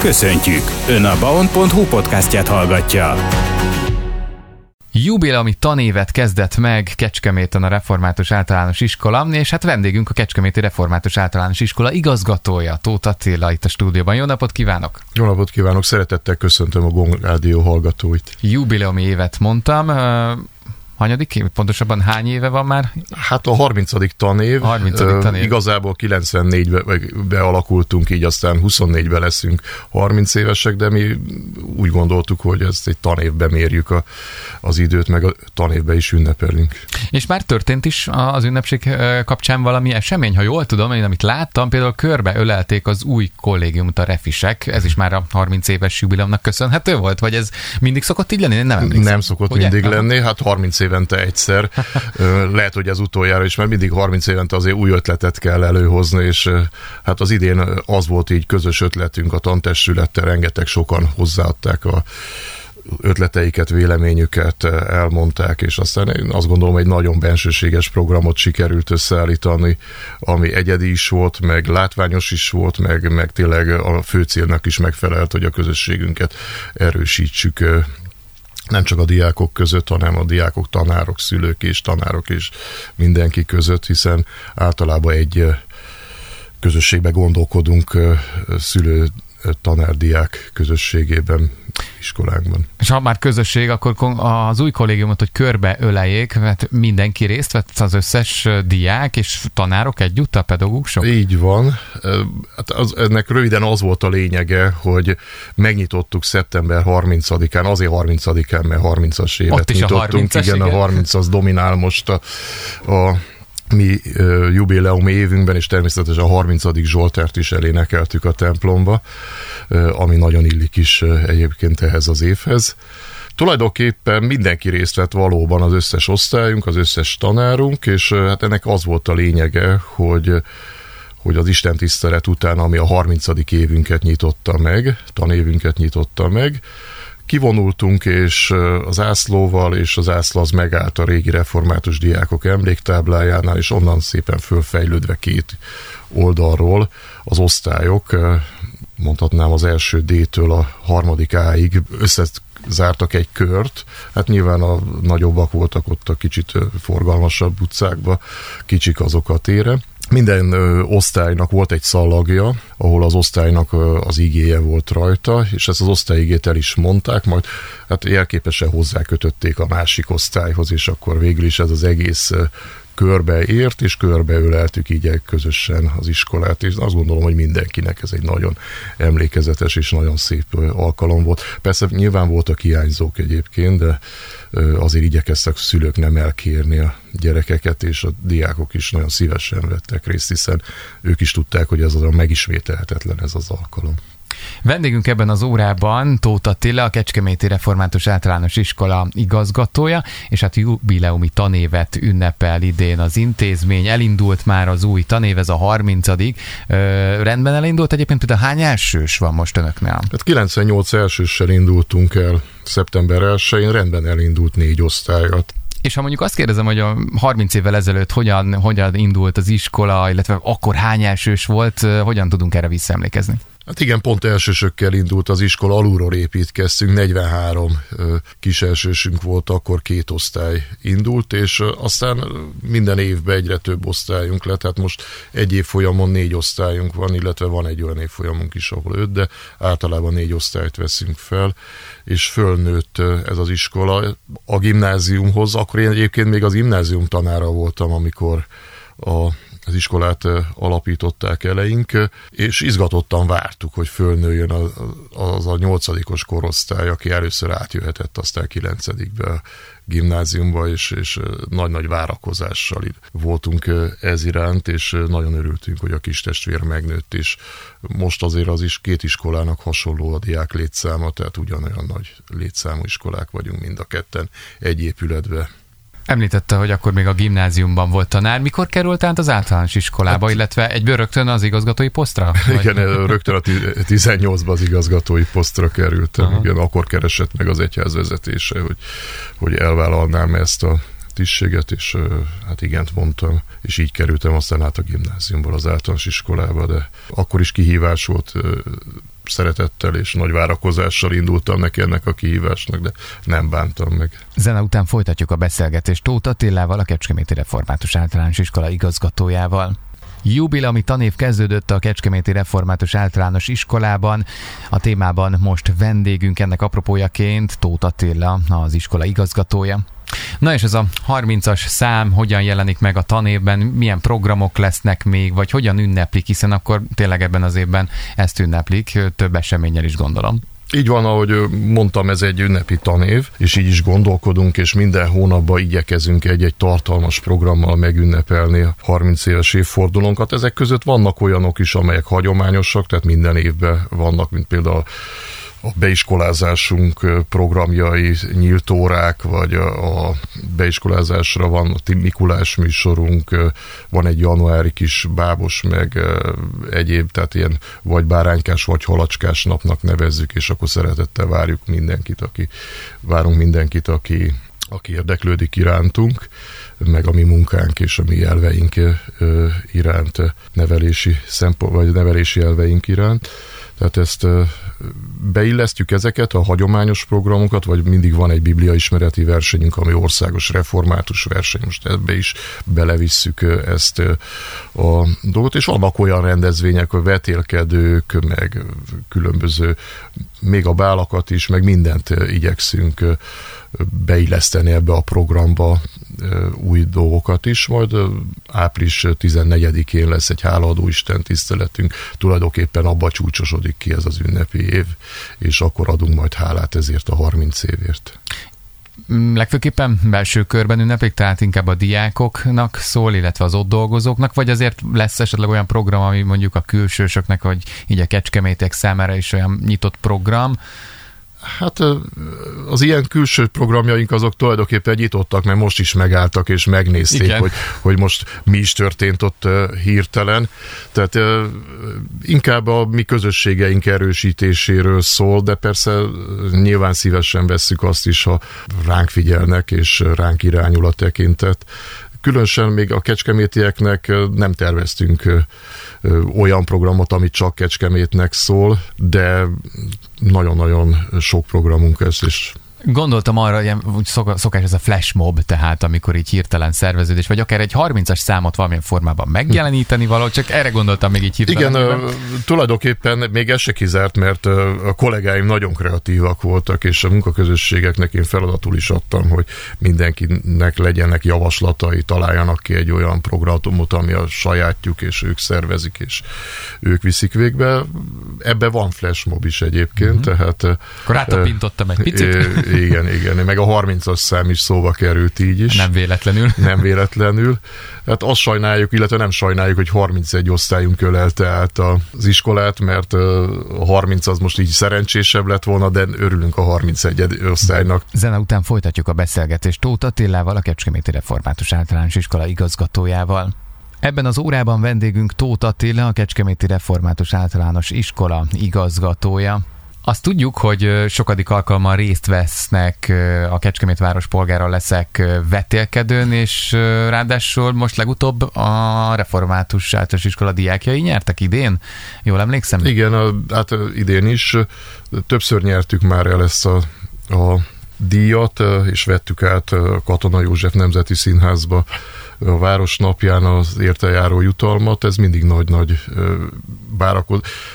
Köszöntjük! Ön a baon.hu podcastját hallgatja. Jubileumi tanévet kezdett meg Kecskeméten a Református Általános Iskola, és hát vendégünk a Kecskeméti Református Általános Iskola igazgatója, Tóth Attila itt a stúdióban. Jó napot kívánok! Jó napot kívánok, szeretettel köszöntöm a Gong Rádió hallgatóit. Jubileumi évet mondtam, hanyadik év? Pontosabban hány éve van már? Hát a 30. tanév. 30. tanév. Igazából 94-be bealakultunk, így aztán 24-ben leszünk 30 évesek, de mi úgy gondoltuk, hogy ezt egy tanévbe mérjük a, az időt, meg a tanévbe is ünnepelünk. És már történt is az ünnepség kapcsán valami esemény, ha jól tudom, én amit láttam, például körbe ölelték az új kollégiumot a refisek, ez is már a 30 éves jubileumnak köszönhető volt, vagy ez mindig szokott így lenni? Én nem emlékszem. Nem szokott Ugye? mindig lenni, hát 30 év évente egyszer. Lehet, hogy az utoljára is, mert mindig 30 évente azért új ötletet kell előhozni, és hát az idén az volt így közös ötletünk a tantestülettel, rengeteg sokan hozzáadták a ötleteiket, véleményüket elmondták, és aztán én azt gondolom, egy nagyon bensőséges programot sikerült összeállítani, ami egyedi is volt, meg látványos is volt, meg, meg tényleg a fő célnak is megfelelt, hogy a közösségünket erősítsük nem csak a diákok között, hanem a diákok, tanárok, szülők és tanárok és mindenki között, hiszen általában egy közösségbe gondolkodunk szülő tanárdiák közösségében, iskolánkban. És ha már közösség, akkor az új kollégiumot, hogy körbe öleljék, mert mindenki részt vett, az összes diák és tanárok együtt, a pedagógusok? Így van. Hát az, ennek röviden az volt a lényege, hogy megnyitottuk szeptember 30-án, azért 30-án, mert 30-as évet Ott is nyitottunk. A 30 igen, igen, a 30 az dominál most a, a mi jubileumi évünkben, és természetesen a 30. Zsoltárt is elénekeltük a templomba, ami nagyon illik is egyébként ehhez az évhez. Tulajdonképpen mindenki részt vett valóban az összes osztályunk, az összes tanárunk, és hát ennek az volt a lényege, hogy hogy az Isten tisztelet után, ami a 30. évünket nyitotta meg, tanévünket nyitotta meg, Kivonultunk, és az ászlóval, és az ászló az megállt a régi református diákok emléktáblájánál, és onnan szépen fölfejlődve két oldalról az osztályok, mondhatnám az első D-től a harmadik A-ig összezártak egy kört. Hát nyilván a nagyobbak voltak ott a kicsit forgalmasabb utcákba, kicsik azok a tére minden ö, osztálynak volt egy szallagja, ahol az osztálynak ö, az igéje volt rajta, és ezt az osztályigét el is mondták, majd hát jelképesen hozzákötötték a másik osztályhoz, és akkor végül is ez az egész körbeért, és körbeöleltük így közösen az iskolát, és azt gondolom, hogy mindenkinek ez egy nagyon emlékezetes és nagyon szép alkalom volt. Persze nyilván voltak hiányzók egyébként, de azért igyekeztek szülők nem elkérni a gyerekeket, és a diákok is nagyon szívesen vettek részt, hiszen ők is tudták, hogy ez az a megismételhetetlen ez az alkalom. Vendégünk ebben az órában Tóth Attila, a Kecskeméti Református Általános Iskola igazgatója, és hát jubileumi tanévet ünnepel idén az intézmény. Elindult már az új tanév, ez a 30 Ö, rendben elindult egyébként, például hány elsős van most önöknél? Hát 98 elsőssel indultunk el szeptember 1-én, rendben elindult négy osztályat. És ha mondjuk azt kérdezem, hogy a 30 évvel ezelőtt hogyan, hogyan indult az iskola, illetve akkor hány elsős volt, hogyan tudunk erre visszaemlékezni? Hát igen, pont elsősökkel indult az iskola, alulról építkeztünk, 43 kiselsősünk volt, akkor két osztály indult, és aztán minden évben egyre több osztályunk lett, hát most egy év folyamon négy osztályunk van, illetve van egy olyan év folyamunk is, ahol öt, de általában négy osztályt veszünk fel, és fölnőtt ez az iskola. A gimnáziumhoz, akkor én egyébként még az gimnázium tanára voltam, amikor a az iskolát alapították eleink, és izgatottan vártuk, hogy fölnőjön az, az a nyolcadikos korosztály, aki először átjöhetett aztán kilencedikbe gimnáziumba, és, és nagy-nagy várakozással voltunk ez iránt, és nagyon örültünk, hogy a kis testvér megnőtt, és most azért az is két iskolának hasonló a diák létszáma, tehát ugyanolyan nagy létszámú iskolák vagyunk mind a ketten egy épületbe Említette, hogy akkor még a gimnáziumban volt tanár. Mikor került át az általános iskolába, hát, illetve egy rögtön az igazgatói posztra? Igen, rögtön a 18-ban az igazgatói posztra kerültem. Aha. Igen, akkor keresett meg az egyház vezetése, hogy, hogy elvállalnám ezt a tisztséget, és hát igent mondtam, és így kerültem aztán át a gimnáziumból az általános iskolába, de akkor is kihívás volt szeretettel és nagy várakozással indultam neki ennek a kihívásnak, de nem bántam meg. Zene után folytatjuk a beszélgetést Tóth Attilával, a Kecskeméti Református Általános Iskola igazgatójával. Jubileumi tanév kezdődött a Kecskeméti Református Általános Iskolában. A témában most vendégünk ennek apropójaként Tóth Attila, az iskola igazgatója. Na és ez a 30-as szám hogyan jelenik meg a tanévben, milyen programok lesznek még, vagy hogyan ünneplik, hiszen akkor tényleg ebben az évben ezt ünneplik, több eseménnyel is gondolom. Így van, ahogy mondtam, ez egy ünnepi tanév, és így is gondolkodunk, és minden hónapban igyekezünk egy-egy tartalmas programmal megünnepelni a 30 éves évfordulónkat. Ezek között vannak olyanok is, amelyek hagyományosak, tehát minden évben vannak, mint például a beiskolázásunk programjai, nyílt órák, vagy a beiskolázásra van a Mikulás műsorunk, van egy januári kis bábos, meg egyéb, tehát ilyen vagy báránykás, vagy halacskás napnak nevezzük, és akkor szeretettel várjuk mindenkit, aki, várunk mindenkit, aki aki érdeklődik irántunk, meg a mi munkánk és a mi elveink iránt, nevelési szempont, vagy nevelési elveink iránt. Tehát ezt beillesztjük ezeket a hagyományos programokat, vagy mindig van egy biblia ismereti versenyünk, ami országos református verseny, most ebbe is belevisszük ezt a dolgot, és vannak olyan rendezvények, hogy vetélkedők, meg különböző, még a bálakat is, meg mindent igyekszünk beilleszteni ebbe a programba új dolgokat is, majd április 14-én lesz egy hálaadó Isten tiszteletünk, tulajdonképpen abba csúcsosodik ki ez az ünnepi év, és akkor adunk majd hálát ezért a 30 évért. Legfőképpen belső körben ünneplik, tehát inkább a diákoknak szól, illetve az ott dolgozóknak, vagy azért lesz esetleg olyan program, ami mondjuk a külsősöknek, vagy így a kecskemétek számára is olyan nyitott program, Hát az ilyen külső programjaink azok tulajdonképpen nyitottak, mert most is megálltak és megnézték, hogy, hogy most mi is történt ott hirtelen. Tehát inkább a mi közösségeink erősítéséről szól, de persze nyilván szívesen vesszük azt is, ha ránk figyelnek és ránk irányul a tekintet különösen még a kecskemétieknek nem terveztünk olyan programot, amit csak kecskemétnek szól, de nagyon-nagyon sok programunk ez, és Gondoltam arra, hogy úgy szokás ez a flash mob, tehát amikor így hirtelen szerveződés, vagy akár egy 30-as számot valamilyen formában megjeleníteni való, csak erre gondoltam még így hirtelen. Igen, tulajdonképpen még ez se kizárt, mert a kollégáim nagyon kreatívak voltak, és a munkaközösségeknek én feladatul is adtam, hogy mindenkinek legyenek javaslatai, találjanak ki egy olyan programot, ami a sajátjuk, és ők szervezik, és ők viszik végbe. Ebbe van flash mob is egyébként, uh-huh. tehát... Akkor rátapintottam egy picit igen, igen. Meg a 30-as szám is szóba került így is. Nem véletlenül. Nem véletlenül. Hát azt sajnáljuk, illetve nem sajnáljuk, hogy 31 osztályunk ölelte át az iskolát, mert a 30 az most így szerencsésebb lett volna, de örülünk a 31 osztálynak. Zene után folytatjuk a beszélgetést Tóth Attilával, a Kecskeméti Református Általános Iskola igazgatójával. Ebben az órában vendégünk Tóth Attila, a Kecskeméti Református Általános Iskola igazgatója. Azt tudjuk, hogy sokadik alkalommal részt vesznek a Kecskemét város polgára leszek vetélkedőn, és ráadásul most legutóbb a református általános iskola diákjai nyertek idén. Jól emlékszem? Igen, a, hát idén is többször nyertük már el ezt a, a díjat, és vettük át a Katona József Nemzeti Színházba a Városnapján az értejáró jutalmat, ez mindig nagy-nagy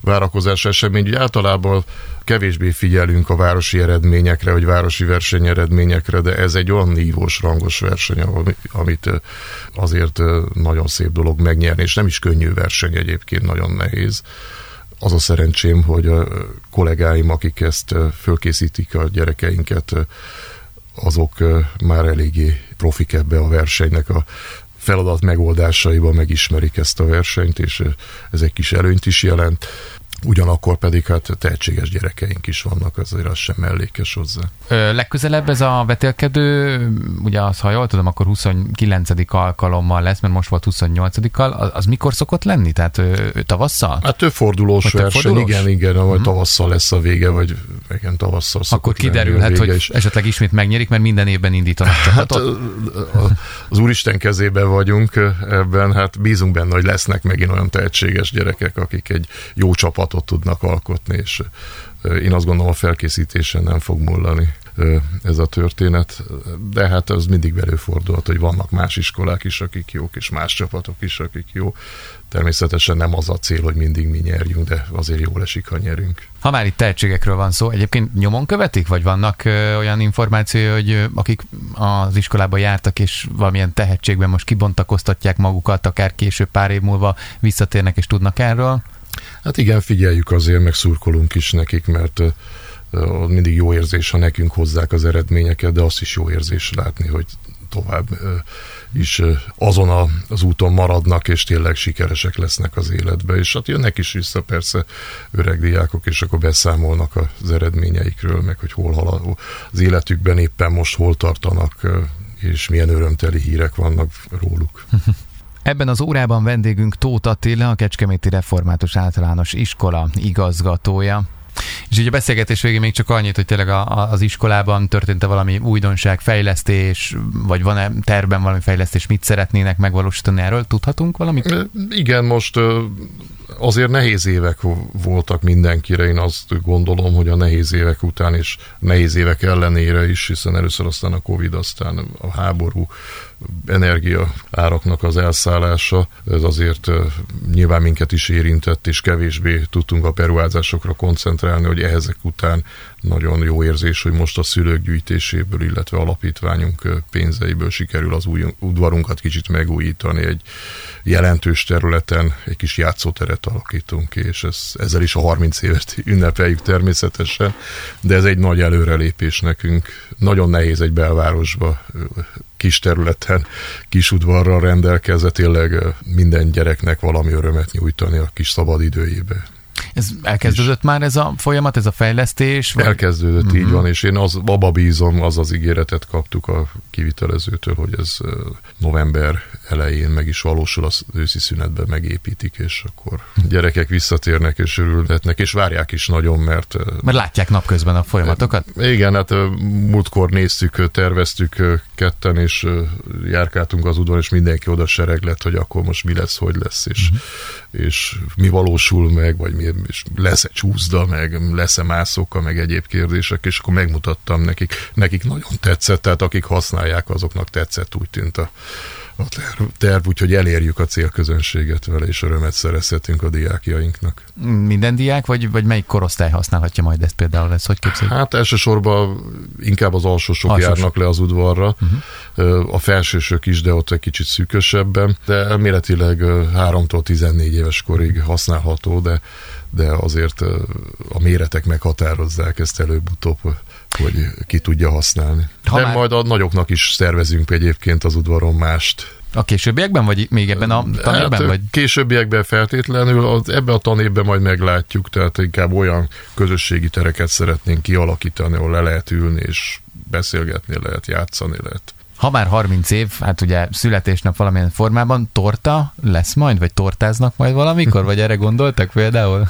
várakozás esemény. Úgy általában kevésbé figyelünk a városi eredményekre, vagy városi verseny eredményekre, de ez egy olyan nívós, rangos verseny, amit azért nagyon szép dolog megnyerni, és nem is könnyű verseny egyébként, nagyon nehéz az a szerencsém, hogy a kollégáim, akik ezt fölkészítik a gyerekeinket, azok már eléggé profik ebbe a versenynek a feladat megoldásaiban megismerik ezt a versenyt, és ez egy kis előnyt is jelent. Ugyanakkor pedig hát tehetséges gyerekeink is vannak, azért az sem mellékes hozzá. Ö, legközelebb ez a vetélkedő, ugye az, ha jól tudom, akkor 29. alkalommal lesz, mert most volt 28-kal, az, az mikor szokott lenni? Tehát ö, tavasszal? Hát több fordulós vagy verseny, fordulós? igen, igen, vagy uh-huh. tavasszal lesz a vége, vagy igen, tavasszal Akkor kiderülhet, hogy is. esetleg ismét megnyerik, mert minden évben indítanak Hát az Úristen kezében vagyunk ebben, hát bízunk benne, hogy lesznek megint olyan tehetséges gyerekek, akik egy jó csapat kapcsolatot tudnak alkotni, és én azt gondolom a felkészítésen nem fog mullani ez a történet, de hát az mindig előfordulhat, hogy vannak más iskolák is, akik jók, és más csapatok is, akik jó. Természetesen nem az a cél, hogy mindig mi nyerjünk, de azért jól esik, ha nyerünk. Ha már itt tehetségekről van szó, egyébként nyomon követik, vagy vannak olyan információ, hogy akik az iskolába jártak, és valamilyen tehetségben most kibontakoztatják magukat, akár később pár év múlva visszatérnek és tudnak erről? Hát igen, figyeljük azért, meg szurkolunk is nekik, mert mindig jó érzés, ha nekünk hozzák az eredményeket, de azt is jó érzés látni, hogy tovább is azon az úton maradnak, és tényleg sikeresek lesznek az életbe, és hát jönnek is vissza persze öreg diákok, és akkor beszámolnak az eredményeikről, meg hogy hol halad az életükben éppen most hol tartanak, és milyen örömteli hírek vannak róluk. Ebben az órában vendégünk Tóth Attila, a Kecskeméti Református Általános Iskola igazgatója. És így a beszélgetés végén még csak annyit, hogy tényleg a, a, az iskolában történt-e valami újdonság, fejlesztés, vagy van-e terben valami fejlesztés, mit szeretnének megvalósítani erről? Tudhatunk valamit? Igen, most azért nehéz évek voltak mindenkire, én azt gondolom, hogy a nehéz évek után és nehéz évek ellenére is, hiszen először aztán a Covid, aztán a háború, energia áraknak az elszállása, ez azért nyilván minket is érintett, és kevésbé tudtunk a peruházásokra koncentrálni, hogy ehhezek után nagyon jó érzés, hogy most a szülők gyűjtéséből, illetve alapítványunk pénzeiből sikerül az új udvarunkat kicsit megújítani. Egy jelentős területen egy kis játszóteret alakítunk ki, és ez, ezzel is a 30 évet ünnepeljük természetesen, de ez egy nagy előrelépés nekünk. Nagyon nehéz egy belvárosba kis területen, kis udvarral rendelkezve tényleg minden gyereknek valami örömet nyújtani a kis szabadidőjébe. Ez elkezdődött már ez a folyamat, ez a fejlesztés? Vagy? Elkezdődött, uh-huh. így mhm. van, és én az, abba bízom, az az ígéretet kaptuk a kivitelezőtől, hogy ez november elején meg is valósul, az őszi szünetben megépítik, és akkor gyerekek visszatérnek és örülhetnek, és várják is nagyon, mert... Mert látják napközben a folyamatokat? Igen, hát múltkor néztük, terveztük ketten, és járkáltunk az udvaron, és mindenki oda sereg lett, hogy akkor most mi lesz, hogy lesz, és, uh-huh. és mi valósul meg, vagy mi, és lesz-e csúszda, meg lesz-e mászokkal, meg egyéb kérdések, és akkor megmutattam nekik. Nekik nagyon tetszett, tehát akik használják, azoknak tetszett, úgy tűnt a, a terv, terv, úgyhogy elérjük a célközönséget vele, és örömet szerezhetünk a diákjainknak. Minden diák, vagy, vagy melyik korosztály használhatja majd ezt például? Ez hogy képzeljük? Hát elsősorban inkább az alsósok Alsós. járnak le az udvarra, uh-huh. a felsősök is, de ott egy kicsit szűkösebben, de elméletileg 3-tól 14 éves korig használható, de de azért a méretek meghatározzák ezt előbb-utóbb, hogy ki tudja használni. Ha de már... majd a nagyoknak is szervezünk egyébként az udvaron mást. A későbbiekben, vagy még ebben a tanévben? Hát, vagy? Későbbiekben feltétlenül, az, ebben a tanévben majd meglátjuk, tehát inkább olyan közösségi tereket szeretnénk kialakítani, ahol le lehet ülni, és beszélgetni lehet, játszani lehet. Ha már 30 év, hát ugye születésnap valamilyen formában, torta lesz majd, vagy tortáznak majd valamikor, vagy erre gondoltak például?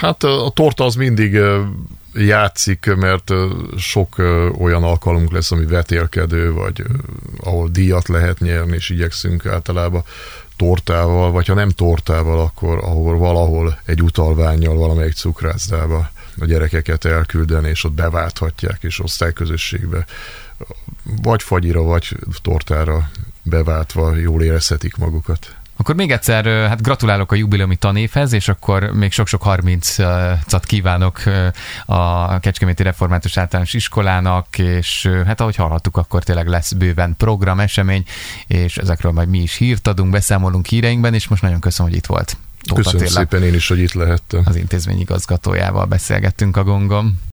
Hát a torta az mindig játszik, mert sok olyan alkalmunk lesz, ami vetélkedő, vagy ahol díjat lehet nyerni, és igyekszünk általában tortával, vagy ha nem tortával, akkor ahol valahol egy utalványjal valamelyik cukrászdába a gyerekeket elküldeni, és ott beválthatják, és osztályközösségbe vagy fagyira, vagy tortára beváltva jól érezhetik magukat. Akkor még egyszer, hát gratulálok a jubileumi tanévhez, és akkor még sok-sok 30-at kívánok a Kecskeméti Református Általános Iskolának, és hát ahogy hallhattuk, akkor tényleg lesz bőven program, esemény, és ezekről majd mi is hírt adunk, beszámolunk híreinkben, és most nagyon köszönöm, hogy itt volt. Tóth Köszönöm Attila. szépen én is, hogy itt lehettem. Az intézmény igazgatójával beszélgettünk a gongom.